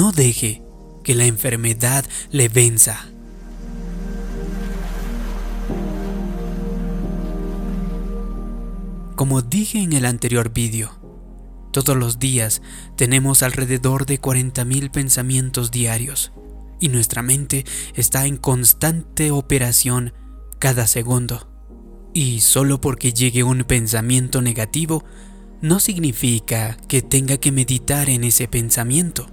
No deje que la enfermedad le venza. Como dije en el anterior vídeo, todos los días tenemos alrededor de 40.000 pensamientos diarios y nuestra mente está en constante operación cada segundo. Y solo porque llegue un pensamiento negativo no significa que tenga que meditar en ese pensamiento,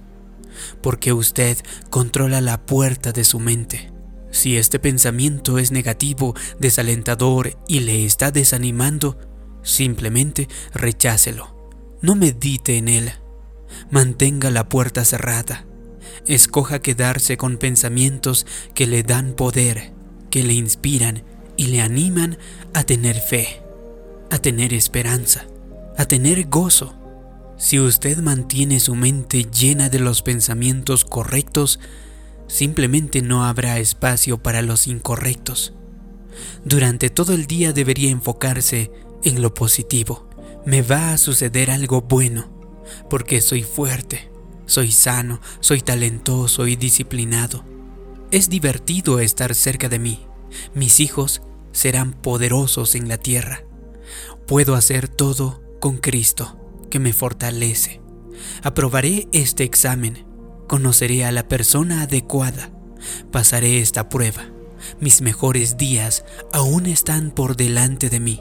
porque usted controla la puerta de su mente. Si este pensamiento es negativo, desalentador y le está desanimando, simplemente rechácelo. No medite en él. Mantenga la puerta cerrada. Escoja quedarse con pensamientos que le dan poder, que le inspiran y le animan a tener fe, a tener esperanza a tener gozo. Si usted mantiene su mente llena de los pensamientos correctos, simplemente no habrá espacio para los incorrectos. Durante todo el día debería enfocarse en lo positivo. Me va a suceder algo bueno, porque soy fuerte, soy sano, soy talentoso y disciplinado. Es divertido estar cerca de mí. Mis hijos serán poderosos en la tierra. Puedo hacer todo con Cristo, que me fortalece. Aprobaré este examen, conoceré a la persona adecuada, pasaré esta prueba. Mis mejores días aún están por delante de mí.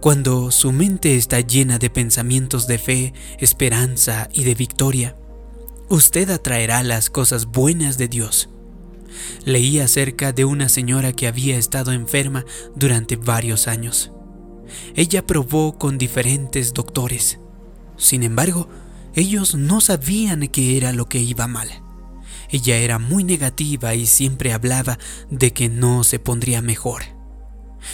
Cuando su mente está llena de pensamientos de fe, esperanza y de victoria, usted atraerá las cosas buenas de Dios. Leí acerca de una señora que había estado enferma durante varios años. Ella probó con diferentes doctores. Sin embargo, ellos no sabían qué era lo que iba mal. Ella era muy negativa y siempre hablaba de que no se pondría mejor.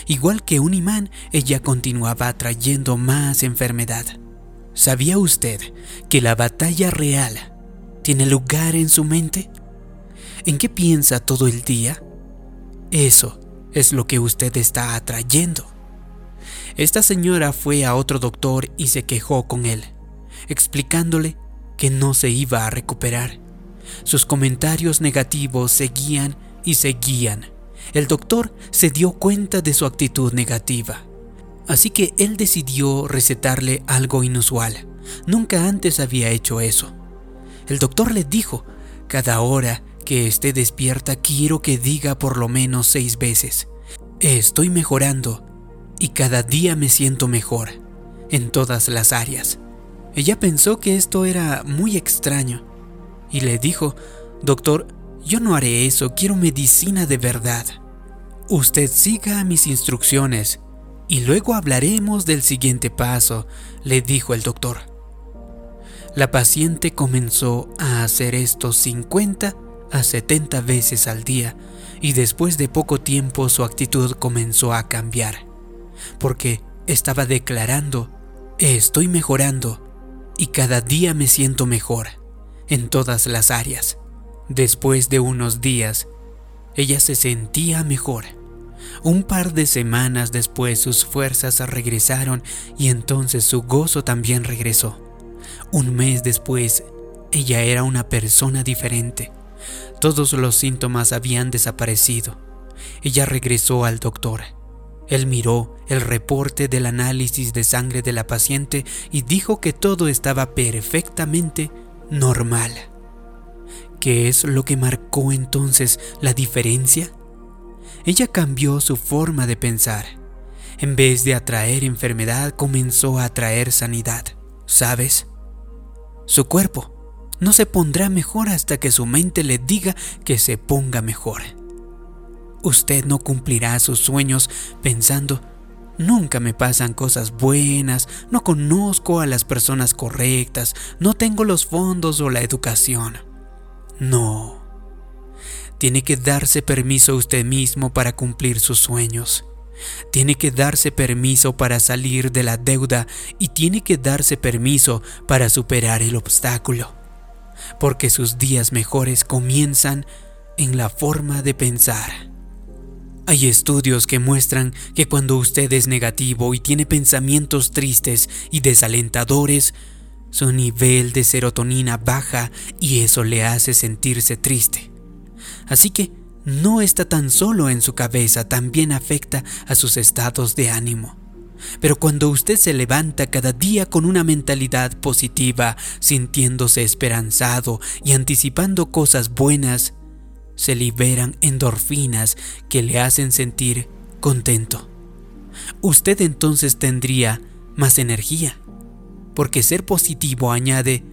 Igual que un imán, ella continuaba atrayendo más enfermedad. ¿Sabía usted que la batalla real tiene lugar en su mente? ¿En qué piensa todo el día? Eso es lo que usted está atrayendo. Esta señora fue a otro doctor y se quejó con él, explicándole que no se iba a recuperar. Sus comentarios negativos seguían y seguían. El doctor se dio cuenta de su actitud negativa. Así que él decidió recetarle algo inusual. Nunca antes había hecho eso. El doctor le dijo, cada hora que esté despierta quiero que diga por lo menos seis veces, estoy mejorando, y cada día me siento mejor en todas las áreas. Ella pensó que esto era muy extraño y le dijo, Doctor, yo no haré eso, quiero medicina de verdad. Usted siga mis instrucciones y luego hablaremos del siguiente paso, le dijo el doctor. La paciente comenzó a hacer esto 50 a 70 veces al día y después de poco tiempo su actitud comenzó a cambiar porque estaba declarando, estoy mejorando y cada día me siento mejor en todas las áreas. Después de unos días, ella se sentía mejor. Un par de semanas después sus fuerzas regresaron y entonces su gozo también regresó. Un mes después, ella era una persona diferente. Todos los síntomas habían desaparecido. Ella regresó al doctor él miró el reporte del análisis de sangre de la paciente y dijo que todo estaba perfectamente normal. ¿Qué es lo que marcó entonces la diferencia? Ella cambió su forma de pensar. En vez de atraer enfermedad, comenzó a atraer sanidad. ¿Sabes? Su cuerpo no se pondrá mejor hasta que su mente le diga que se ponga mejor. Usted no cumplirá sus sueños pensando, nunca me pasan cosas buenas, no conozco a las personas correctas, no tengo los fondos o la educación. No. Tiene que darse permiso usted mismo para cumplir sus sueños. Tiene que darse permiso para salir de la deuda y tiene que darse permiso para superar el obstáculo. Porque sus días mejores comienzan en la forma de pensar. Hay estudios que muestran que cuando usted es negativo y tiene pensamientos tristes y desalentadores, su nivel de serotonina baja y eso le hace sentirse triste. Así que no está tan solo en su cabeza, también afecta a sus estados de ánimo. Pero cuando usted se levanta cada día con una mentalidad positiva, sintiéndose esperanzado y anticipando cosas buenas, se liberan endorfinas que le hacen sentir contento. Usted entonces tendría más energía, porque ser positivo añade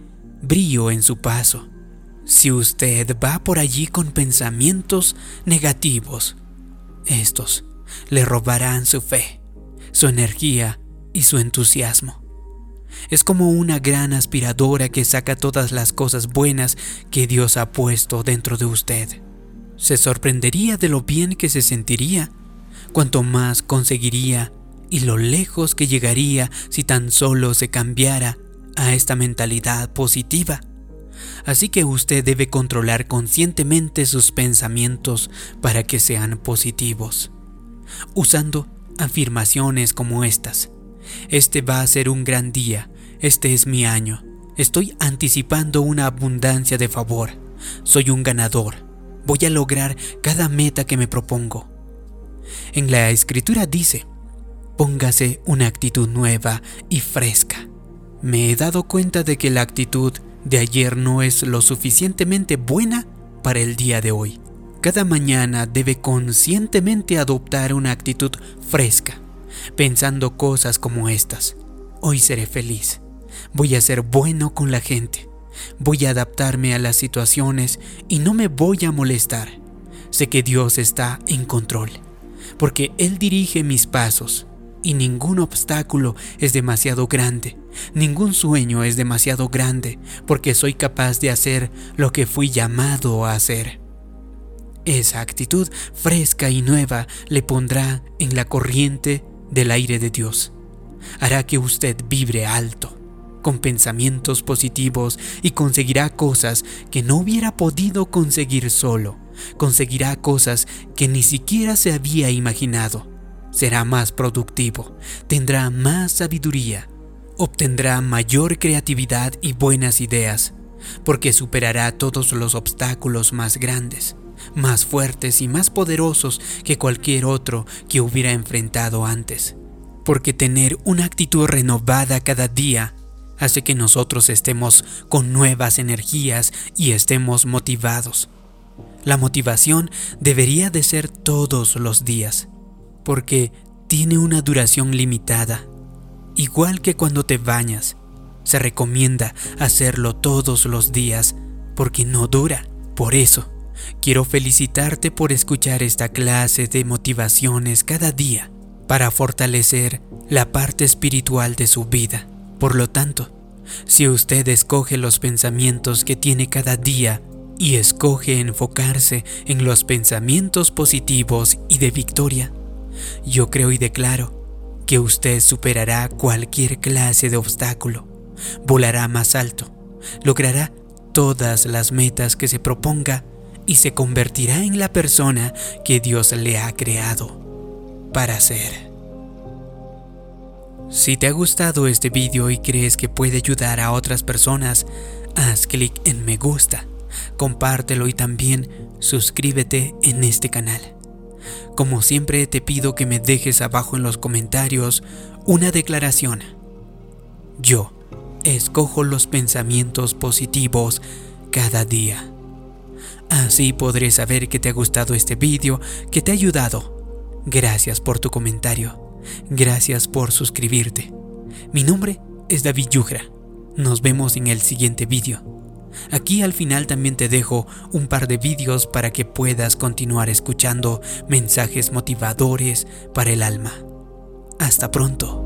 brillo en su paso. Si usted va por allí con pensamientos negativos, estos le robarán su fe su energía y su entusiasmo. Es como una gran aspiradora que saca todas las cosas buenas que Dios ha puesto dentro de usted. Se sorprendería de lo bien que se sentiría, cuanto más conseguiría y lo lejos que llegaría si tan solo se cambiara a esta mentalidad positiva. Así que usted debe controlar conscientemente sus pensamientos para que sean positivos, usando afirmaciones como estas. Este va a ser un gran día, este es mi año, estoy anticipando una abundancia de favor, soy un ganador, voy a lograr cada meta que me propongo. En la escritura dice, póngase una actitud nueva y fresca. Me he dado cuenta de que la actitud de ayer no es lo suficientemente buena para el día de hoy. Cada mañana debe conscientemente adoptar una actitud fresca, pensando cosas como estas. Hoy seré feliz. Voy a ser bueno con la gente. Voy a adaptarme a las situaciones y no me voy a molestar. Sé que Dios está en control, porque Él dirige mis pasos y ningún obstáculo es demasiado grande, ningún sueño es demasiado grande, porque soy capaz de hacer lo que fui llamado a hacer. Esa actitud fresca y nueva le pondrá en la corriente del aire de Dios. Hará que usted vibre alto, con pensamientos positivos y conseguirá cosas que no hubiera podido conseguir solo. Conseguirá cosas que ni siquiera se había imaginado. Será más productivo, tendrá más sabiduría, obtendrá mayor creatividad y buenas ideas, porque superará todos los obstáculos más grandes más fuertes y más poderosos que cualquier otro que hubiera enfrentado antes. Porque tener una actitud renovada cada día hace que nosotros estemos con nuevas energías y estemos motivados. La motivación debería de ser todos los días, porque tiene una duración limitada. Igual que cuando te bañas, se recomienda hacerlo todos los días porque no dura. Por eso, Quiero felicitarte por escuchar esta clase de motivaciones cada día para fortalecer la parte espiritual de su vida. Por lo tanto, si usted escoge los pensamientos que tiene cada día y escoge enfocarse en los pensamientos positivos y de victoria, yo creo y declaro que usted superará cualquier clase de obstáculo, volará más alto, logrará todas las metas que se proponga y se convertirá en la persona que Dios le ha creado para ser. Si te ha gustado este vídeo y crees que puede ayudar a otras personas, haz clic en me gusta, compártelo y también suscríbete en este canal. Como siempre te pido que me dejes abajo en los comentarios una declaración. Yo escojo los pensamientos positivos cada día. Así podré saber que te ha gustado este vídeo, que te ha ayudado. Gracias por tu comentario. Gracias por suscribirte. Mi nombre es David Yugra. Nos vemos en el siguiente vídeo. Aquí al final también te dejo un par de vídeos para que puedas continuar escuchando mensajes motivadores para el alma. Hasta pronto.